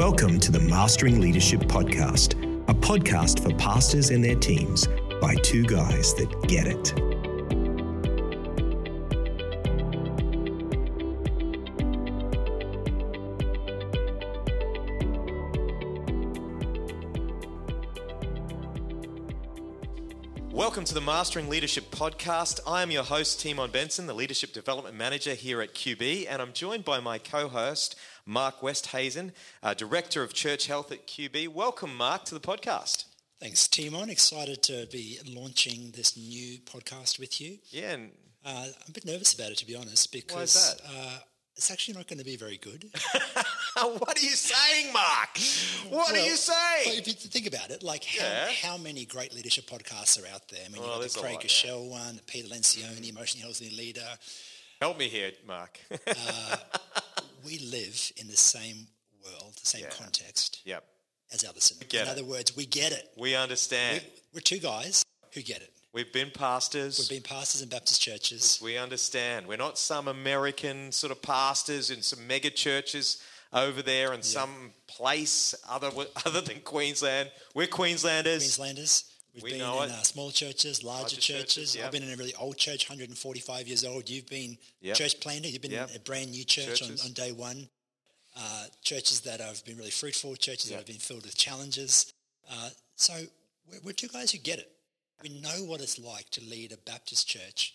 Welcome to the Mastering Leadership Podcast, a podcast for pastors and their teams by two guys that get it. Welcome to the Mastering Leadership Podcast. I am your host, Timon Benson, the Leadership Development Manager here at QB, and I'm joined by my co host, Mark Westhazen, uh, Director of Church Health at QB. Welcome, Mark, to the podcast. Thanks, Timon. Excited to be launching this new podcast with you. Yeah, and Uh, I'm a bit nervous about it, to be honest, because that? Uh, it's actually not going to be very good. what are you saying, Mark? What are you saying? if you think about it, like how, Yeah. how many great leadership podcasts are out there? I mean, Oh, you've got the Craig Groeschel one, the Peter Lencioni, Emotionally Healthy Leader. Help me here, Mark. Uh, we live in the same world, the same Yeah. context yep, as get in it. other words, we get it. we understand. We're two guys who get it. We've been pastors. We've been pastors in Baptist churches. We understand. We're not some American sort of pastors in some mega churches over there in some place other other than Queensland. We're Queenslanders. Queenslanders. We've We been in uh, small churches, larger, Larger churches, churches. yep. I've been in a really old church, 145 years old. You've been Yep. church planter. You've been Yep. in a brand new church on, on day one. Uh, churches that have been really fruitful, churches that have been filled with challenges. Uh, so we're, we're two guys who get it. We know what it's like to lead a Baptist church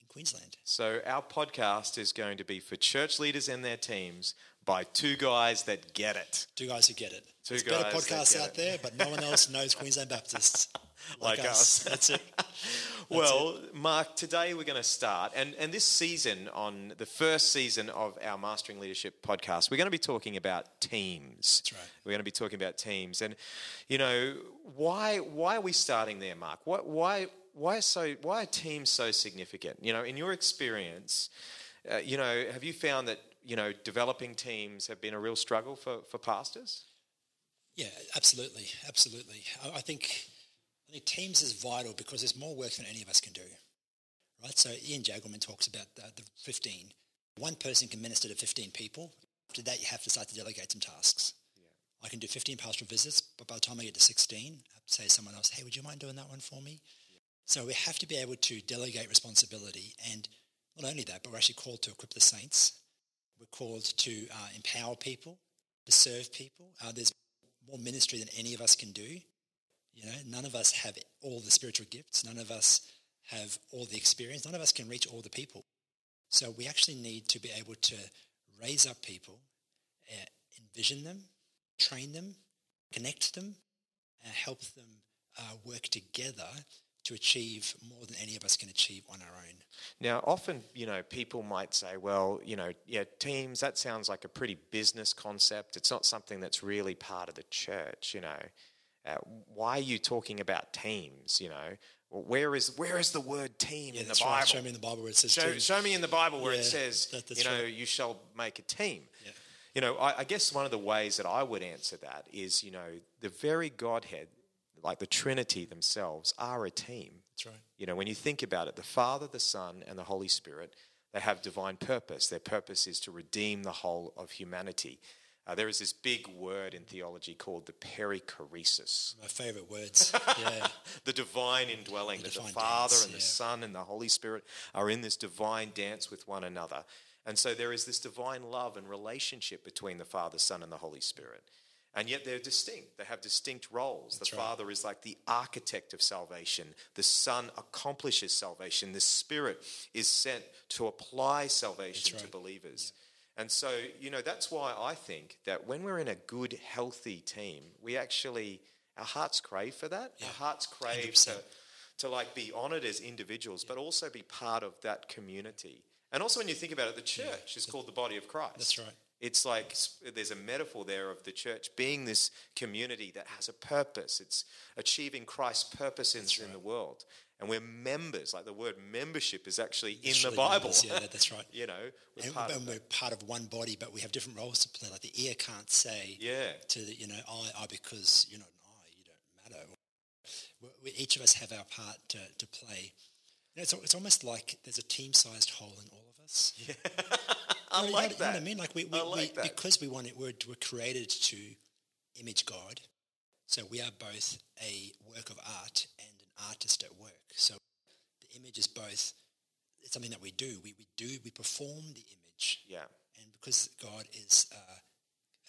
in Queensland. So our podcast is going to be for church leaders and their teams by two guys that get it. Two guys who get it. Two There's better guys that podcasts out it. there, but no one else knows Queensland Baptists Like us. That's it. well, Mark, today we're going to start, and, and this season, on the first season of our Mastering Leadership podcast, we're going to be talking about teams. That's right. We're going to be talking about teams, and you know why why are we starting there, Mark? Why why why so why are teams so significant? You know, in your experience, uh, you know, have you found that you know developing teams have been a real struggle for for pastors? Yeah, absolutely, absolutely. I, I think I think teams is vital because there's more work than any of us can do. Right. So Ian Jagelman talks about the, the 15. One person can minister to 15 people. After that, you have to start to delegate some tasks. I can do 15 pastoral visits, but by the time I get to 16, I say to someone else, hey, would you mind doing that one for me? So we have to be able to delegate responsibility. And not only that, but we're actually called to equip the saints. We're called to uh, empower people, to serve people. Uh, there's more ministry than any of us can do. You know, none of us have all the spiritual gifts. None of us have all the experience. None of us can reach all the people. So we actually need to be able to raise up people, uh, envision them, train them, connect them, and help them uh, work together to achieve more than any of us can achieve on our own. Now, often, you know, people might say, well, you know, yeah, teams, that sounds like a pretty business concept. It's not something that's really part of the church, you know. Uh, why are you talking about teams, you know? Well, where is where is the word team Yeah, in the Bible? right. Show me in the Bible where it says Show, team. show me in the Bible where Yeah, it says, that- you know, right. you shall make a team. Yeah. You know, I, I guess one of the ways that I would answer that is, you know, the very Godhead, like the Trinity themselves, are a team. That's right. You know, when you think about it, the Father, the Son, and the Holy Spirit, they have divine purpose. Their purpose is to redeem the whole of humanity. Uh, there is this big word in theology called the perichoresis, My favourite words. Yeah. the divine indwelling, The that the Father dance, and the. Son and the Holy Spirit are in this divine dance with one another. And so there is this divine love and relationship between the Father, Son, and the Holy Spirit. And yet they're distinct. They have distinct roles. the right. Father is like the architect of salvation. The Son accomplishes salvation. The Spirit is sent to apply salvation That's to right. believers. And so, you know, that's why I think that when we're in a good, healthy team, we actually, our hearts crave for that. Our hearts crave to, 100%. to like be honored as individuals, but also be part of that community. And also, when you think about it, the church is called the body of Christ. That's right. It's like there's a metaphor there of the church being this community that has a purpose. It's achieving Christ's purpose in, in the world. And we're members, like the word membership is actually in the Bible. members, Yeah, that- that's right. you know, we're And, part of and that. we're part of one body, but we have different roles to play. Like the ear can't say Yeah. to the, you know, I, I because you're not an eye, you don't matter. We, we, each of us have our part to, to play. You know, it's, it's almost like there's a team-sized hole in all of us. Yeah. I You know- like you know what that. I mean? Like we, we, like we that. because we want it, we're, we're created to image God. So we are both a work of art and an artist at work. So the image is both. It's something that we do. We, we do. We perform the image, Yeah. and because God is uh,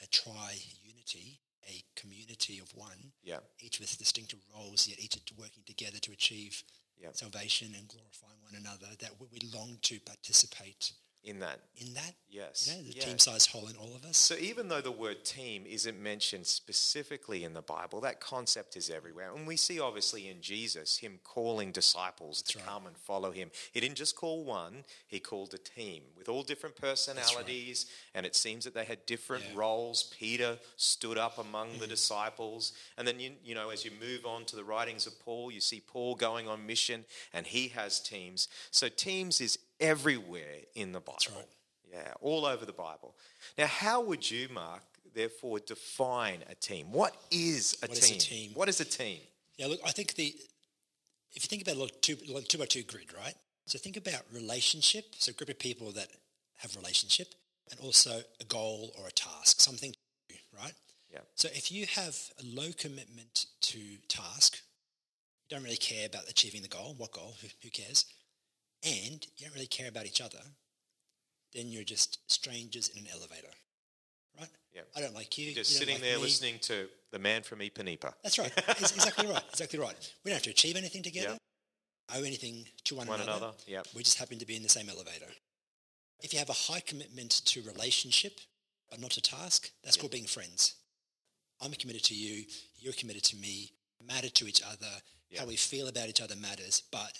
a tri-unity, a community of one, Yeah. each with distinctive roles, yet each working together to achieve Yeah. salvation and glorifying one another. That we, we long to participate In that. in that. Yes. You know, the Yeah. team-sized hole in all of us. So even though the word team isn't mentioned specifically in the Bible, that concept is everywhere. And we see obviously in Jesus him calling disciples to right. come and follow him. He didn't just call one, he called a team with all different personalities and it seems that they had different Yeah. roles. Peter stood up among the mm-hmm. disciples. And then you, you know as you move on to the writings of Paul, you see Paul going on mission and he has teams. So teams is everywhere in the Bible. right. Yeah, all over the Bible. Now, how would you, Mark, therefore define a team? What is a, What is a team? team? What is a team? Yeah, look, I think the if you think about a little two, like two by two grid, right? So think about relationship, so a group of people that have relationship, and also a goal or a task, something to do, right? Yeah. So if you have a low commitment to task, you don't really care about achieving the goal. What goal? Who, who cares? And you don't really care about each other, then you're just strangers in an elevator, right? Yeah. I don't like you. Just you sitting like there me. listening to the man from Ipanema. That's right. It's exactly right. Exactly right. We don't have to achieve anything together, owe anything to one, One another. another, yep. We just happen to be in the same elevator. If you have a high commitment to relationship, but not to task, that's called being friends. I'm committed to you. You're committed to me. Matter to each other. Yeah. How we feel about each other matters. But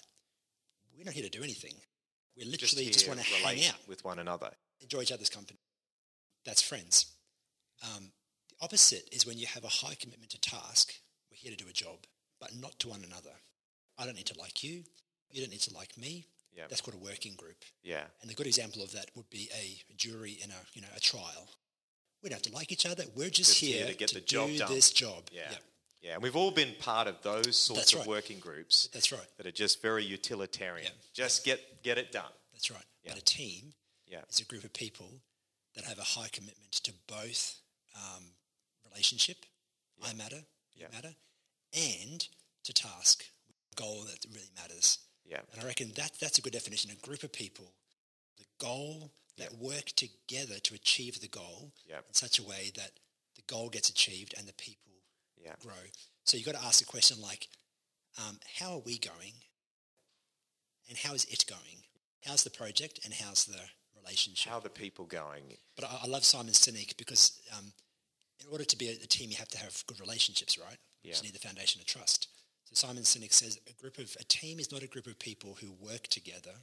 we're not here to do anything. We Just, literally here just, want to hang out, with one another. enjoy each other's company. That's friends. Um, the opposite is when you have a high commitment to task. We're here to do a job, but not to one another. I don't need to like you. You don't need to like me. Yeah. That's called a working group. Yeah. And the good example of that would be a jury in a you know a trial. We don't have to like each other. We're just, Just here here, to get the do job done. this job. Yeah. Yep, Yeah. And we've all been part of those sorts That's of right. working groups that's right. that are just very utilitarian. Yeah. Just get get it done. That's right. Yeah. But a team Yeah. is a group of people that have a high commitment to both um, relationship, I matter, you Yeah. matter, and to task, goal that really matters. Yeah. And I reckon that that's a good definition. A group of people, the goal that work together to achieve the goal in such a way that the goal gets achieved and the people Yeah. grow. So you've got to ask the question like, um, how are we going? And how is it going? How's the project and how's the relationship? How are the people going? But I, I love Simon Sinek because um, in order to be a, a team, you have to have good relationships, right? Yeah. You need the foundation of trust. So Simon Sinek says a group of a team is not a group of people who work together,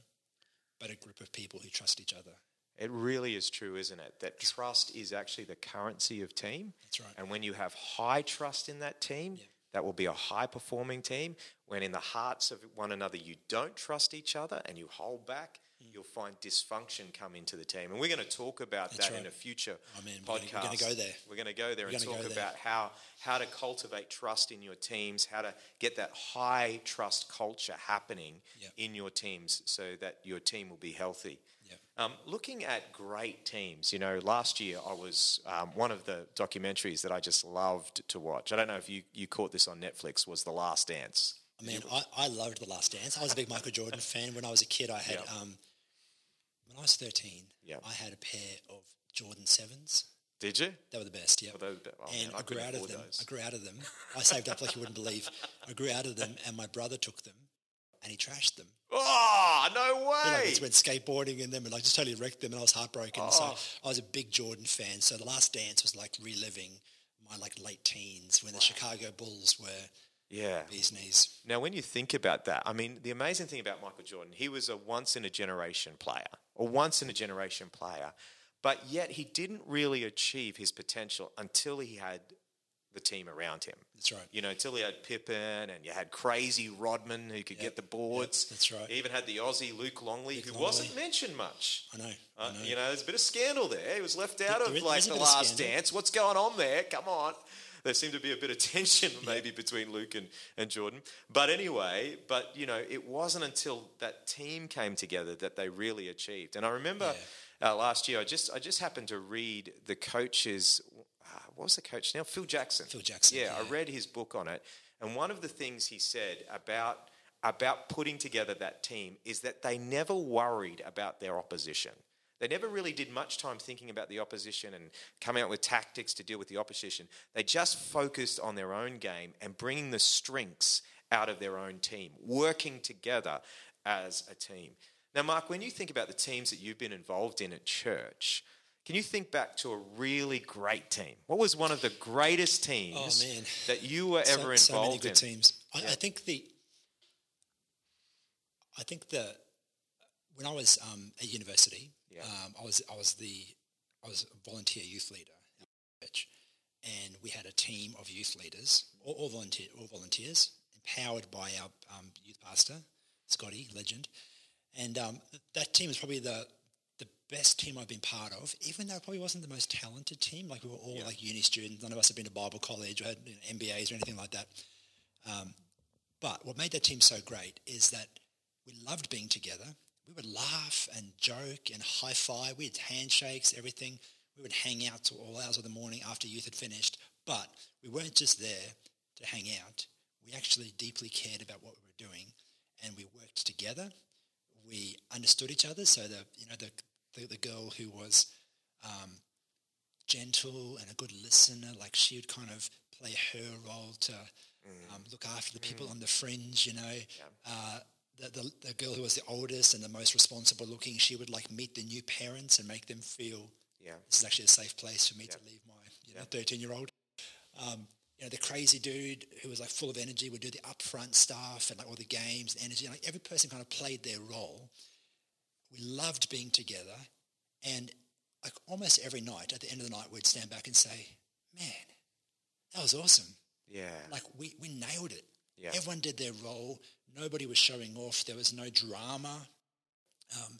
but a group of people who trust each other. It really is true, isn't it? That trust is actually the currency of team. That's right. And when you have high trust in that team, that will be a high performing team. When in the hearts of one another you don't trust each other and you hold back, Mm. you'll find dysfunction come into the team. And we're going to talk about That's that in right. a future Oh, man, we're podcast. we're gonna go there. We're going to go there We're and talk there. about how how to cultivate trust in your teams, how to get that high trust culture happening Yep. in your teams so that your team will be healthy. Um, looking at great teams, you know, last year I was um, one of the documentaries that I just loved to watch. I don't know if you, you caught this on Netflix. Was The Last Dance? I mean, I, I loved The Last Dance. I was a big Michael Jordan fan. When I was a kid, I had, Yeah. um, when I was 13, Yeah. I had a pair of Jordan 7s. Did you? They were the best, yeah. Oh, they oh, and man, I I grew out of them. those. I grew out of them. I saved up like you wouldn't believe. I grew out of them, and my brother took them, and he trashed them. Oh no You know, I way! went skateboarding in them and like just totally wrecked them, and I was heartbroken. Oh. So I was a big Jordan fan. So the Last Dance was like reliving my like late teens when the Chicago Bulls were yeah. bees knees. Now, when you think about that, I mean, the amazing thing about Michael Jordan, he was a once in a generation player, or once in a generation player, but yet he didn't really achieve his potential until he had the team around him. That's right. You know, until he had Pippen and you had crazy Rodman who could get the boards. that's right. You even had the Aussie Luke Longley, who Longley. wasn't mentioned much. I know. Uh, I know. You know, there's a bit of scandal there. He was left out There of is- like the last dance. What's going on there? Come on. there seemed to be a bit of tension maybe between Luke and, and Jordan. But anyway, but you know, it wasn't until that team came together that they really achieved. And I remember uh, last year, I just I just happened to read the coach's uh, what was the coach now? Phil Jackson. Phil Jackson, Yeah, I read his book on it, and one of the things he said about about putting together that team is that they never worried about their opposition. They never really did much time thinking about the opposition and coming up with tactics to deal with the opposition. They just focused on their own game and bringing the strengths out of their own team, working together as a team. Now, Mark, when you think about the teams that you've been involved in at church, can you think back to a really great team? What was one of the greatest teams Oh, that you were So- ever so, involved many good in? teams. I, I think the, I think the, when I was um, at university, Yeah. um, I was I was the I was a volunteer youth leader at church, and we had a team of youth leaders, all, all volunteer, all volunteers, empowered by our um, youth pastor, Scotty, legend, and um, that team is probably the best team I've been part of, even though it probably wasn't the most talented team. Like we were all like uni students. None of us had been to Bible college or had you know, MBAs or anything like that. Um, but what made that team so great is that we loved being together. We would laugh and joke and high five. We had handshakes, everything. We would hang out till all hours of the morning after youth had finished. But we weren't just there to hang out. We actually deeply cared about what we were doing, and we worked together. We understood each other. So the you know the the, the girl who was um, gentle and a good listener, like she would kind of play her role to um, look after the people on the fringe, you know. Uh, the, the, the girl who was the oldest and the most responsible looking, she would like meet the new parents and make them feel Yeah. this is actually a safe place for me to leave my you know, 13 year old. Um, you know, the crazy dude who was like full of energy would do the upfront stuff and like all the games, and energy. Like every person kind of played their role. We loved being together. And like almost every night at the end of the night, we'd stand back and say, man, that was awesome. Yeah. Like we, we nailed it. Yeah. Everyone did their role. Nobody was showing off. There was no drama. Um,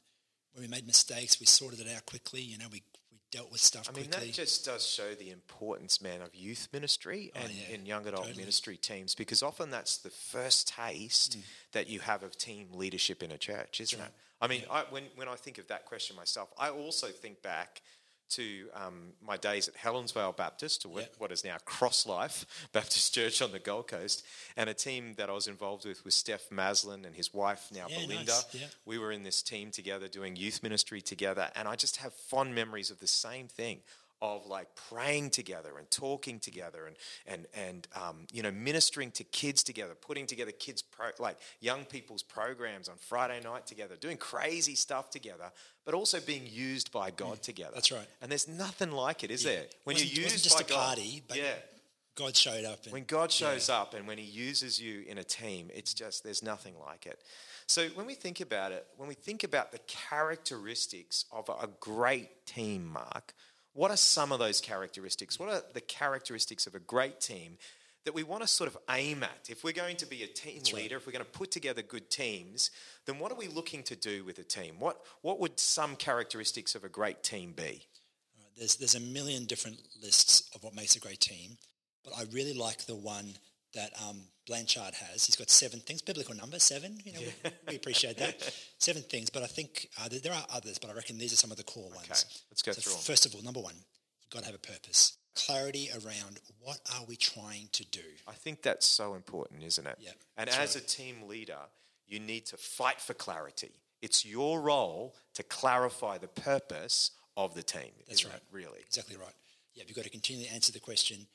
when we made mistakes, we sorted it out quickly. You know, we, we dealt with stuff I mean, quickly. that just does show the importance, man, of youth ministry and, Oh, yeah, and young adult totally. ministry teams because often that's the first taste Mm. that you have of team leadership in a church, isn't it? I mean, I, when, when I think of that question myself, I also think back to um, my days at Helensvale Baptist, or what- is now Cross Life Baptist Church on the Gold Coast, and a team that I was involved with was Steph Maslin and his wife, now Yeah, Belinda. nice. We were in this team together doing youth ministry together, and I just have fond memories of the same thing of like praying together and talking together and and and um, you know ministering to kids together, putting together kids pro, like young people's programs on Friday night together, doing crazy stuff together, but also being used by God together. Mm. that's right. And there's nothing like it, is there? When you're wasn't used just by a God, party, but yeah. God showed up. And, When God shows up and when He uses you in a team, it's just, there's nothing like it. So when we think about it, when we think about the characteristics of a great team, Mark, what are some of those characteristics? What are the characteristics of a great team that we want to sort of aim at? If we're going to be a team leader, if we're going to put together good teams, then what are we looking to do with a team? What, what would some characteristics of a great team be? There's, there's a million different lists of what makes a great team, but I really like the one that um, Blanchard has. He's got seven things, biblical number, seven. You know, we, we appreciate that. Seven things, but I think uh, there- are others, but I reckon these are some of the core ones. Okay, let's go So through. First of all, number one, you've got to have a purpose. Clarity around what are we trying to do? I think that's so important, isn't it? Yeah, And as a team leader, you need to fight for clarity. It's your role to clarify the purpose of the team. That's right. really. Exactly right. Yeah, you've got to continually answer the question,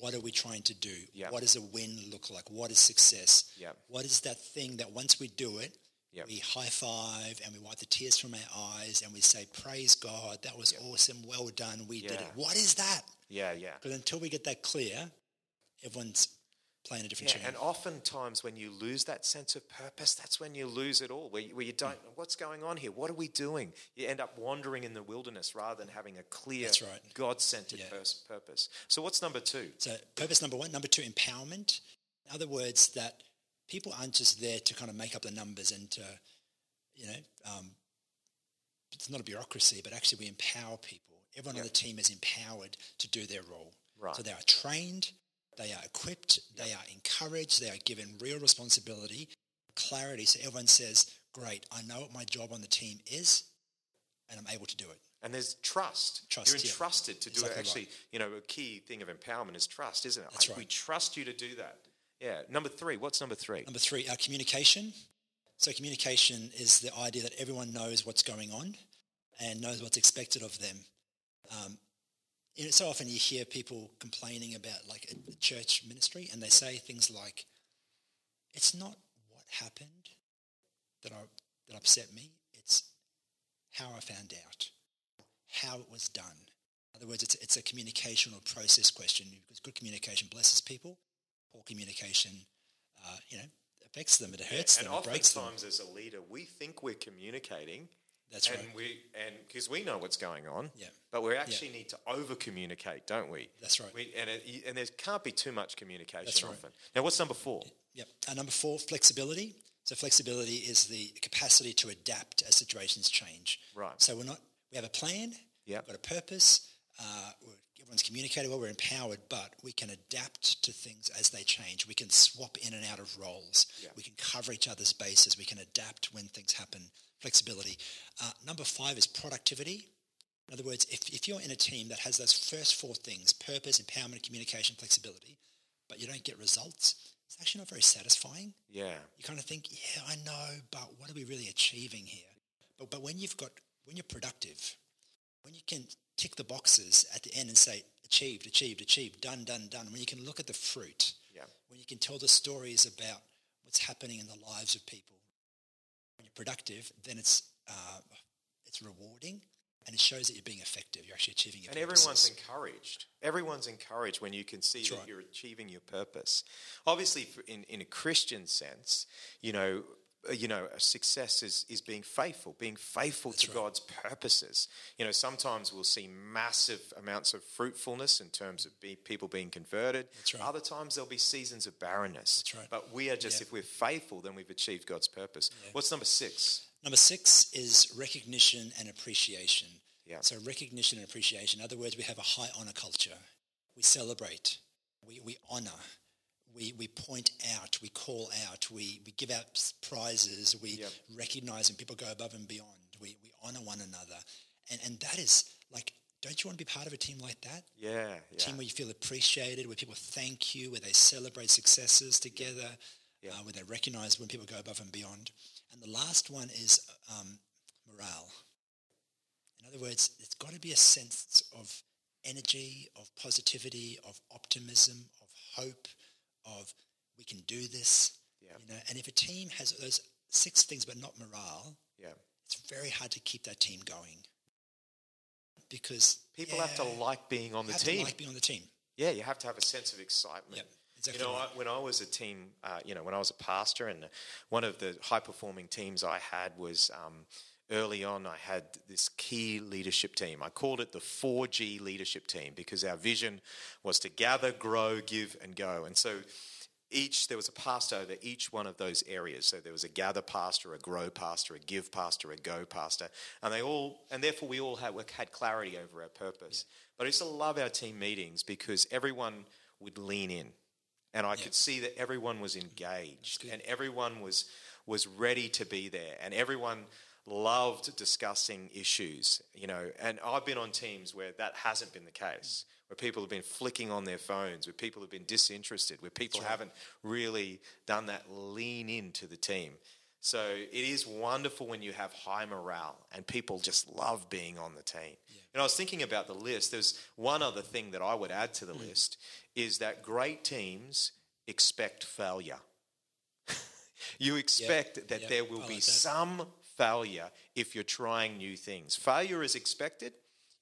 what are we trying to do? Yeah. What does a win look like? What is success? Yeah. What is that thing that once we do it, Yeah. we high five and we wipe the tears from our eyes and we say, praise God, that was awesome, well done, we did it. What is that? Yeah, yeah. Because until we get that clear, everyone's playing a different Yeah, tune. and oftentimes when you lose that sense of purpose, that's when you lose it all, where you, where you don't know what's going on here. What are we doing? You end up wandering in the wilderness rather than having a clear, right. God-centered Yeah. purpose. So what's number two? So purpose number one. Number two, empowerment. In other words, that people aren't just there to kind of make up the numbers and to, you know, um, it's not a bureaucracy, but actually we empower people. Everyone on the team is empowered to do their role. Right. So they are trained, they are equipped, they are encouraged, they are given real responsibility, clarity. So everyone says, great, I know what my job on the team is and I'm able to do it. And there's trust. Trust, You're yeah. entrusted to do Exactly it. Actually, right. you know, a key thing of empowerment is trust, isn't it? That's Like, We trust you to do that. Yeah. Number three. What's number three? Number three, our communication. So communication is the idea that everyone knows what's going on and knows what's expected of them. Um, you know, so often you hear people complaining about like a, a church ministry, and they say things like, "It's not what happened that I, that upset me; it's how I found out, how it was done." In other words, it's it's a communication or process question because good communication blesses people, poor communication, uh, you know, affects them. It hurts and them. It breaks them. oftentimes, as a leader, we think we're communicating, That's and right. we and because we know what's going on, Yeah. but we actually need to over communicate, don't we? That's right. We, and it, and there can't be too much communication That's right. often. Now, what's number four? Yep. Uh, number four, flexibility. So flexibility is the capacity to adapt as situations change. Right. So we're not. We have a plan. We've got a purpose. Uh, everyone's communicated well. We're empowered, but we can adapt to things as they change. We can swap in and out of roles. Yeah. We can cover each other's bases. We can adapt when things happen. Flexibility. Uh, number five is productivity. In other words, if, if you're in a team that has those first four things purpose, empowerment, communication, flexibility but you don't get results, it's actually not very satisfying. Yeah. You kind of think, yeah, I know, but what are we really achieving here? But, but when you've got, when you're productive, when you can tick the boxes at the end and say, achieved, achieved, achieved, done, done, done, when you can look at the fruit, Yeah. when you can tell the stories about what's happening in the lives of people, productive, then it's, uh, it's rewarding and it shows that you're being effective. You're actually achieving your And purposes. everyone's encouraged. Everyone's encouraged when you can see That's that right. you're achieving your purpose. Obviously, in, in a Christian sense, you know, Uh, you know, a success is, is being faithful, being faithful to right. God's purposes. You know, sometimes we'll see massive amounts of fruitfulness in terms of be, people being converted. That's right. Other times there'll be seasons of barrenness. That's right. But we are just, Yeah. if we're faithful, then we've achieved God's purpose. What's number six? Number six is recognition and appreciation. Yeah. So recognition and appreciation. In other words, we have a high honor culture. We celebrate. We, we honor. We, we point out. We call out. We, we give out prizes. We Yep. recognize when people go above and beyond. We, we honor one another. And, and that is like, don't you want to be part of a team like that? Yeah. A yeah. team where you feel appreciated, where people thank you, where they celebrate successes together, Yeah. uh, where they recognize when people go above and beyond. And the last one is um, morale. In other words, there's got to be a sense of energy, of positivity, of optimism, of hope, of we can do this. Yeah. You know, and if a team has those six things but not morale, yeah. it's very hard to keep that team going. Because People have to like being on the have team. to like being on the team. Yeah, you have to have a sense of excitement. Yep, exactly You know. I, when I was a team, uh, you know, when I was a pastor, and one of the high performing teams I had was um, early on, I had this key leadership team. I called it the 4G leadership team because our vision was to gather, grow, give, and go. And so each there was a pastor over each one of those areas. So there was a gather pastor, a grow pastor, a give pastor, a go pastor, and they all and therefore we all had had clarity over our purpose. But I used to love our team meetings because everyone would lean in, and I could see that everyone was engaged and everyone was was ready to be there, and everyone loved discussing issues, you know. And I've been on teams where that hasn't been the case, where people have been flicking on their phones, where people have been disinterested, where people haven't really done that lean into the team. So it is wonderful when you have high morale and people just love being on the team. And I was thinking about the list. There's one other thing that I would add to the mm. list is that great teams expect failure. you expect that Yep. there will be that. some failure if you're trying new things. Failure is expected.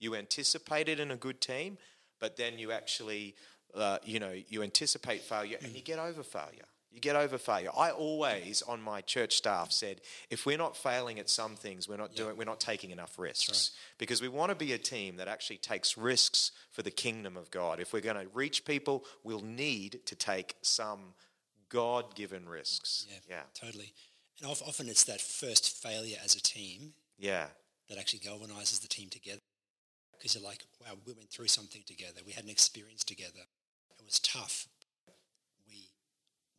You anticipate it in a good team, but then you actually, uh, you know, you anticipate failure and you get over failure. You get over failure. I always, on my church staff, said, if we're not failing at some things, we're not doing, we're not taking enough risks because we want to be a team that actually takes risks for the kingdom of God. If we're going to reach people, we'll need to take some God-given risks. Yeah, yeah, totally. And often it's that first failure as a team. Yeah. That actually galvanizes the team together. Because you're like, wow, we went through something together. We had an experience together. It was tough. We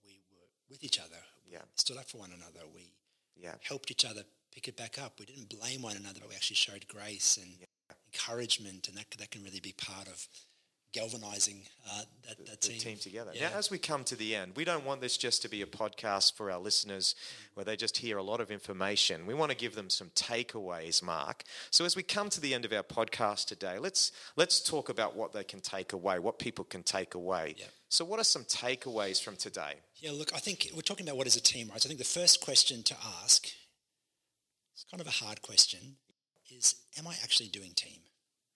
we were with each other. Yeah. Stood up for one another. We yeah. helped each other pick it back up. We didn't blame one another, but we actually showed grace and yeah. encouragement. And that, that can really be part of galvanizing uh, that, that the team. team together. Yeah. Now, as we come to the end, we don't want this just to be a podcast for our listeners where they just hear a lot of information. We want to give them some takeaways, Mark. So as we come to the end of our podcast today, let's let's talk about what they can take away, what people can take away. Yeah. So what are some takeaways from today? Yeah, look, I think we're talking about what is a team, right? So I think the first question to ask, it's kind of a hard question, is am I actually doing team?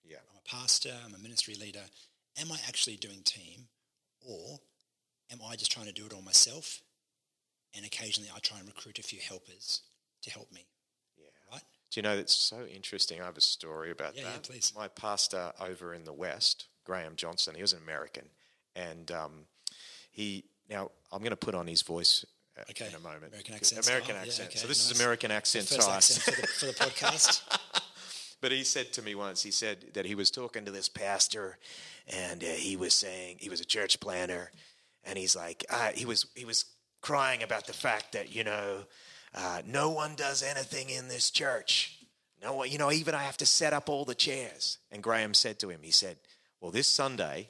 Yeah. I'm a pastor, I'm a ministry leader. Am I actually doing team? Or am I just trying to do it all myself? And occasionally I try and recruit a few helpers to help me, Yeah. right? Do you know that's so interesting? I have a story about Yeah, yeah, that. please. My pastor over in the West, Graham Johnson, he was an American, and um, he now I'm going to put on his voice uh, Okay. in a moment. American accent American style. Yeah, accent. okay, so this nice. is American accent First size. accent for the, for the podcast. But he said to me once, he said that he was talking to this pastor, and uh, he was saying he was a church planter, and he's like, uh, he was he was crying about the fact that you know, uh, no one does anything in this church. No one, you know, even I have to set up all the chairs. And Graham said to him, he said, "Well, this Sunday,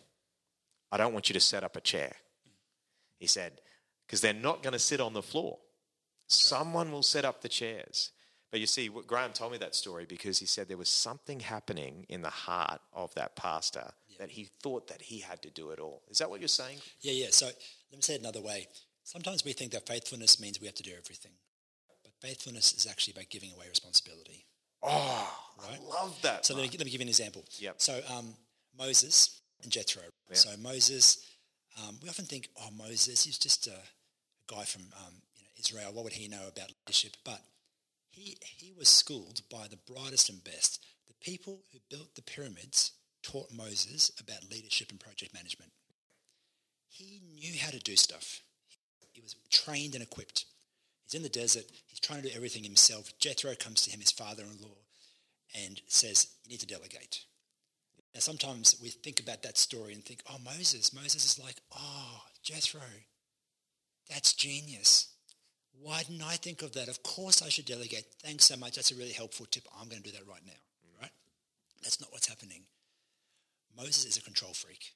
I don't want you to set up a chair." He said, because they're not going to sit on the floor. Someone will set up the chairs. But you see, what- Graham told me that story because he said there was something happening in the heart of that pastor that he thought that he had to do it all. Is that what you're saying? Yeah, yeah. So let me say it another way. Sometimes we think that faithfulness means we have to do everything. But faithfulness is actually about giving away responsibility. Oh, Right. I love that. So let me, let me give you an example. Yep. So um, Moses and Jethro. So Moses, um, we often think, oh, Moses, he's just a guy from um, you know, Israel. What would he know about leadership? But he, he was schooled by the brightest and best. The people who built the pyramids taught Moses about leadership and project management. He knew how to do stuff. He was trained and equipped. He's in the desert. He's trying to do everything himself. Jethro comes to him, his father-in-law, and says, you need to delegate. Now, sometimes we think about that story and think, oh, Moses. Moses is like, oh, Jethro, that's genius. Why didn't I think of that? Of course I should delegate. Thanks so much. That's a really helpful tip. I'm going to do that right now, right? That's not what's happening. Moses is a control freak.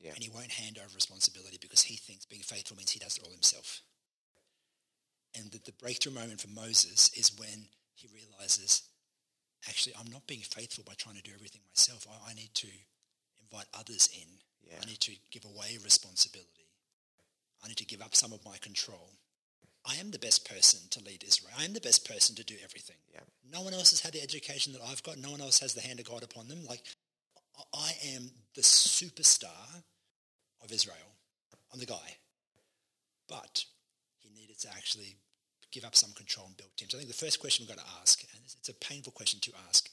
Yeah. And he won't hand over responsibility because he thinks being faithful means he does it all himself. And the, the breakthrough moment for Moses is when he realizes, actually, I'm not being faithful by trying to do everything myself. I, I need to invite others in. Yeah. I need to give away responsibility. I need to give up some of my control. I am the best person to lead Israel. I am the best person to do everything. Yeah. No one else has had the education that I've got. No one else has the hand of God upon them. Like, I- am the superstar of Israel. I'm the guy. But he needed to actually give up some control and build teams. I think the first question we've got to ask, and it's a painful question to ask,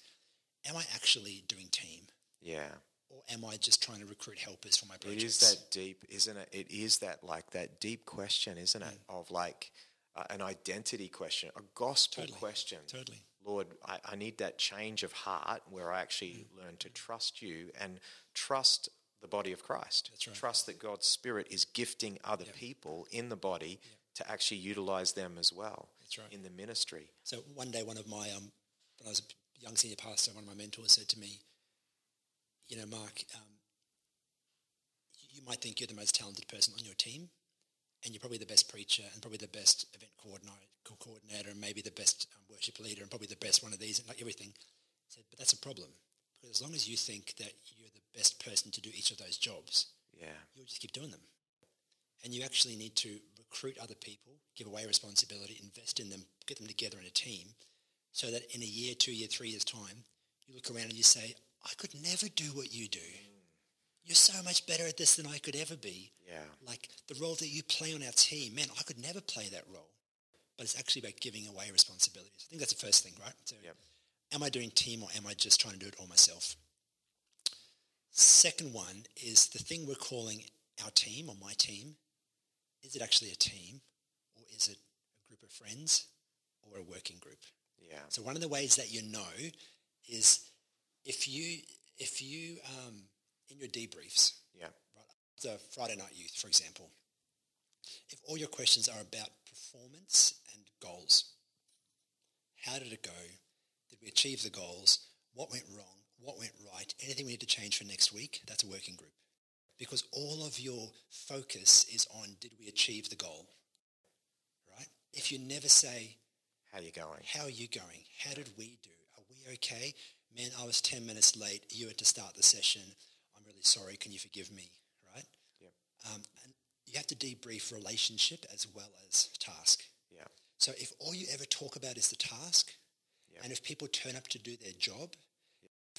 am I actually doing team? Yeah. Or am I just trying to recruit helpers for my It projects? is that deep, isn't it? It is that like that deep question, isn't it? Of like uh, an identity question, a gospel Totally. question. Totally. Lord, I, I need that change of heart where I actually Mm. learn to trust you and trust the body of Christ. That's right. Trust that God's Spirit is gifting other people in the body to actually utilize them as well That's right. in the ministry. So one day, one of my, um, when I was a young senior pastor, one of my mentors said to me, you know, Mark, um, you might think you're the most talented person on your team, and you're probably the best preacher, and probably the best event coordinator, coordinator and maybe the best um, worship leader, and probably the best one of these, and like everything. Said, but that's a problem, because as long as you think that you're the best person to do each of those jobs, Yeah. you'll just keep doing them. And you actually need to recruit other people, give away responsibility, invest in them, get them together in a team, so that in a year, two year, three years' time, you look around and you say, I could never do what you do. You're so much better at this than I could ever be. Yeah. Like the role that you play on our team, man, I could never play that role. But it's actually about giving away responsibilities. I think that's the first thing, right? So Yep. am I doing team or am I just trying to do it all myself? Second one is the thing we're calling our team or my team. Is it actually a team or is it a group of friends or a working group? Yeah. So one of the ways that you know is if you if you um, in your debriefs, Yeah. right, after Friday night youth, for example, If all your questions are about performance and goals, how did it go? Did we achieve the goals? What went wrong? What went right? Anything we need to change for next week? That's a working group. Because all of your focus is on did we achieve the goal? Right? If you never say, How are you going? how are you going? How did we do? Are we okay? Man, I was 10 minutes late. You had to start the session. I'm really sorry. Can you forgive me? Right? Yep. Um, and you have to debrief relationship as well as task. Yeah. So if all you ever talk about is the task, and if people turn up to do their job,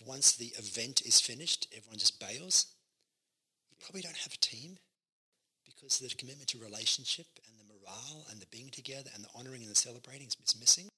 once the event is finished, everyone just bails, you probably don't have a team because the commitment to relationship and the morale and the being together and the honoring and the celebrating is missing.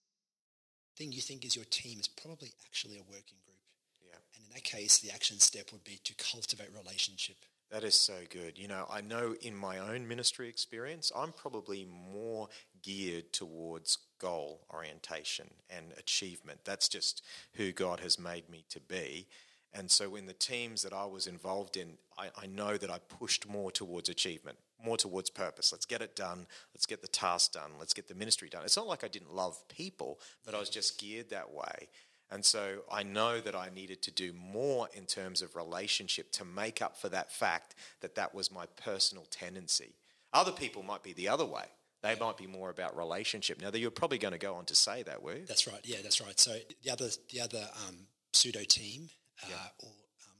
Thing you think is your team is probably actually a working group. Yeah. And in that case, the action step would be to cultivate relationship. That is so good. You know, I know in my own ministry experience, I'm probably more geared towards goal orientation and achievement. That's just who God has made me to be. And so, in the teams that I was involved in, I, I know that I pushed more towards achievement, more towards purpose. Let's get it done. Let's get the task done. Let's get the ministry done. It's not like I didn't love people, but I was just geared that way. And so I know that I needed to do more in terms of relationship to make up for that fact that that was my personal tendency. Other people might be the other way. They might be more about relationship. Now, you're probably going to go on to say that, were you? That's right. Yeah, that's right. So the other the other um, pseudo team, uh, or um,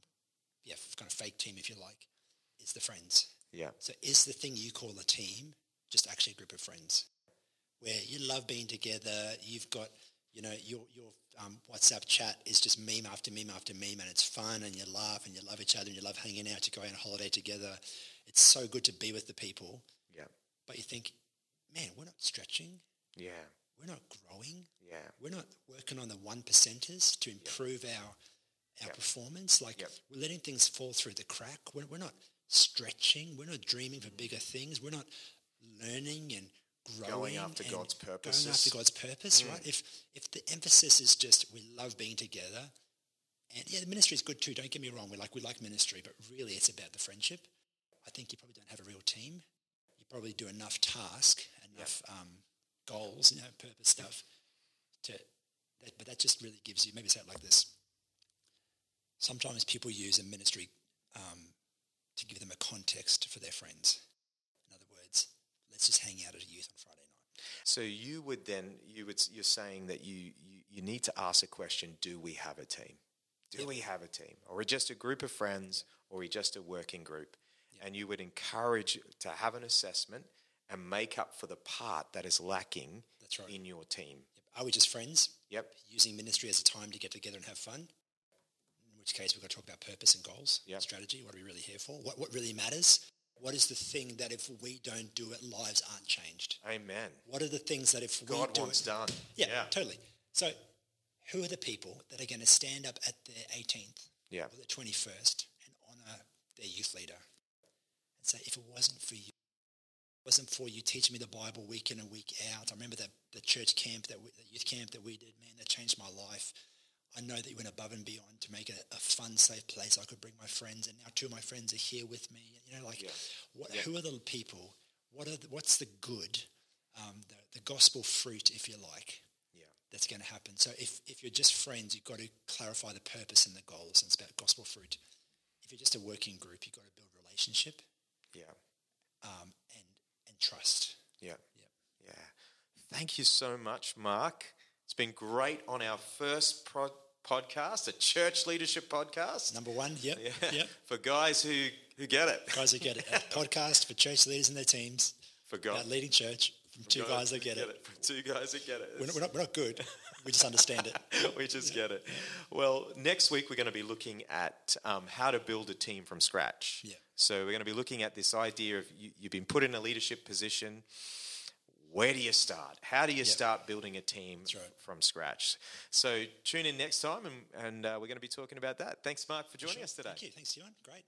yeah, kind of fake team, if you like, is the friends. Yeah. So is the thing you call a team just actually a group of friends, where you love being together? You've got you know your your um, WhatsApp chat is just meme after meme after meme, and it's fun, and you laugh, and you love each other, and you love hanging out, to go on a holiday together. It's so good to be with the people, Yeah. but you think, man, we're not stretching, Yeah. we're not growing. Yeah. We're not working on the one percenters to improve our our Yep. performance. Like Yep. we're letting things fall through the crack. We're, we're not stretching. We're not dreaming for bigger things. We're not learning and growing Going after God's Going after God's purpose, right? If if the emphasis is just we love being together, and yeah, the ministry is good too. Don't get me wrong. We like we like ministry, but really it's about the friendship. I think you probably don't have a real team. You probably do enough task, enough um, goals, you know, purpose stuff to, that, but that just really gives you, maybe say it like this. Sometimes people use a ministry um, to give them a context for their friends. In other words, let's just hang out at a youth on Friday night. So you would then you would you're saying that you you, you need to ask a question: Do we have a team? Do Yep. we have a team, or we're just a group of friends, or we're just a working group? And you would encourage to have an assessment and make up for the part that is lacking That's right. in your team. Yep. Are we just friends? Yep. Using ministry as a time to get together and have fun? Which case, we've got to talk about purpose and goals, Yep. strategy. What are we really here for? What, what really matters? What is the thing that if we don't do it, lives aren't changed? Amen. What are the things that if we God do wants it, done. Yeah, totally. So, who are the people that are going to stand up at the 18th Yeah. or their 21st and honour their youth leader and say, if it wasn't for you, it wasn't for you teaching me the Bible week in and week out. I remember that the church camp, that we, the youth camp that we did, man, that changed my life. I know that you went above and beyond to make it a fun, safe place I could bring my friends, and now two of my friends are here with me. You know, like, Yeah. what, Yeah. who are the people? What are the, what's the good, um, the, the gospel fruit, if you like, Yeah. that's going to happen. So if, if you're just friends, you've got to clarify the purpose and the goals, and it's about gospel fruit. If you're just a working group, you've got to build relationship Yeah. um, and and trust. Yeah. Yep. Yeah. Thank you so much, Mark. It's been great on our first pro- podcast, a church leadership podcast. Number one, yep, Yeah. yep. For guys who, who get it. Guys who get it. A podcast for church leaders and their teams For God. leading church from two guys that get it. For two guys that get it. We're not, we're, not, we're not good. We just understand it. we just get it. Well, next week we're going to be looking at um, how to build a team from scratch. Yeah. So we're going to be looking at this idea of you, you've been put in a leadership position. Where do you start? How do you start building a team right. from scratch? So tune in next time, and, and uh, we're going to be talking about that. Thanks, Mark, for joining us today. Thank you. Thanks, Ewan. Great.